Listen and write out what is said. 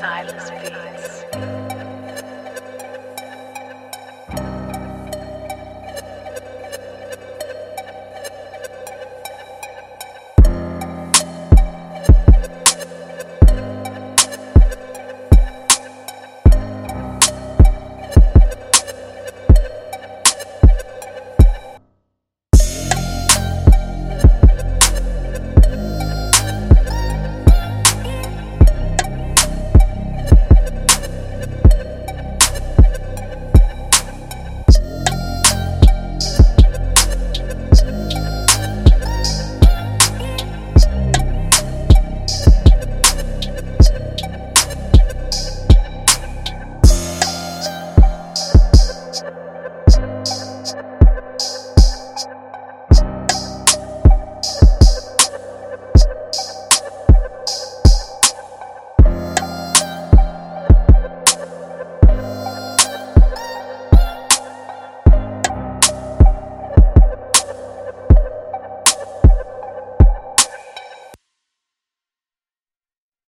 silence fades.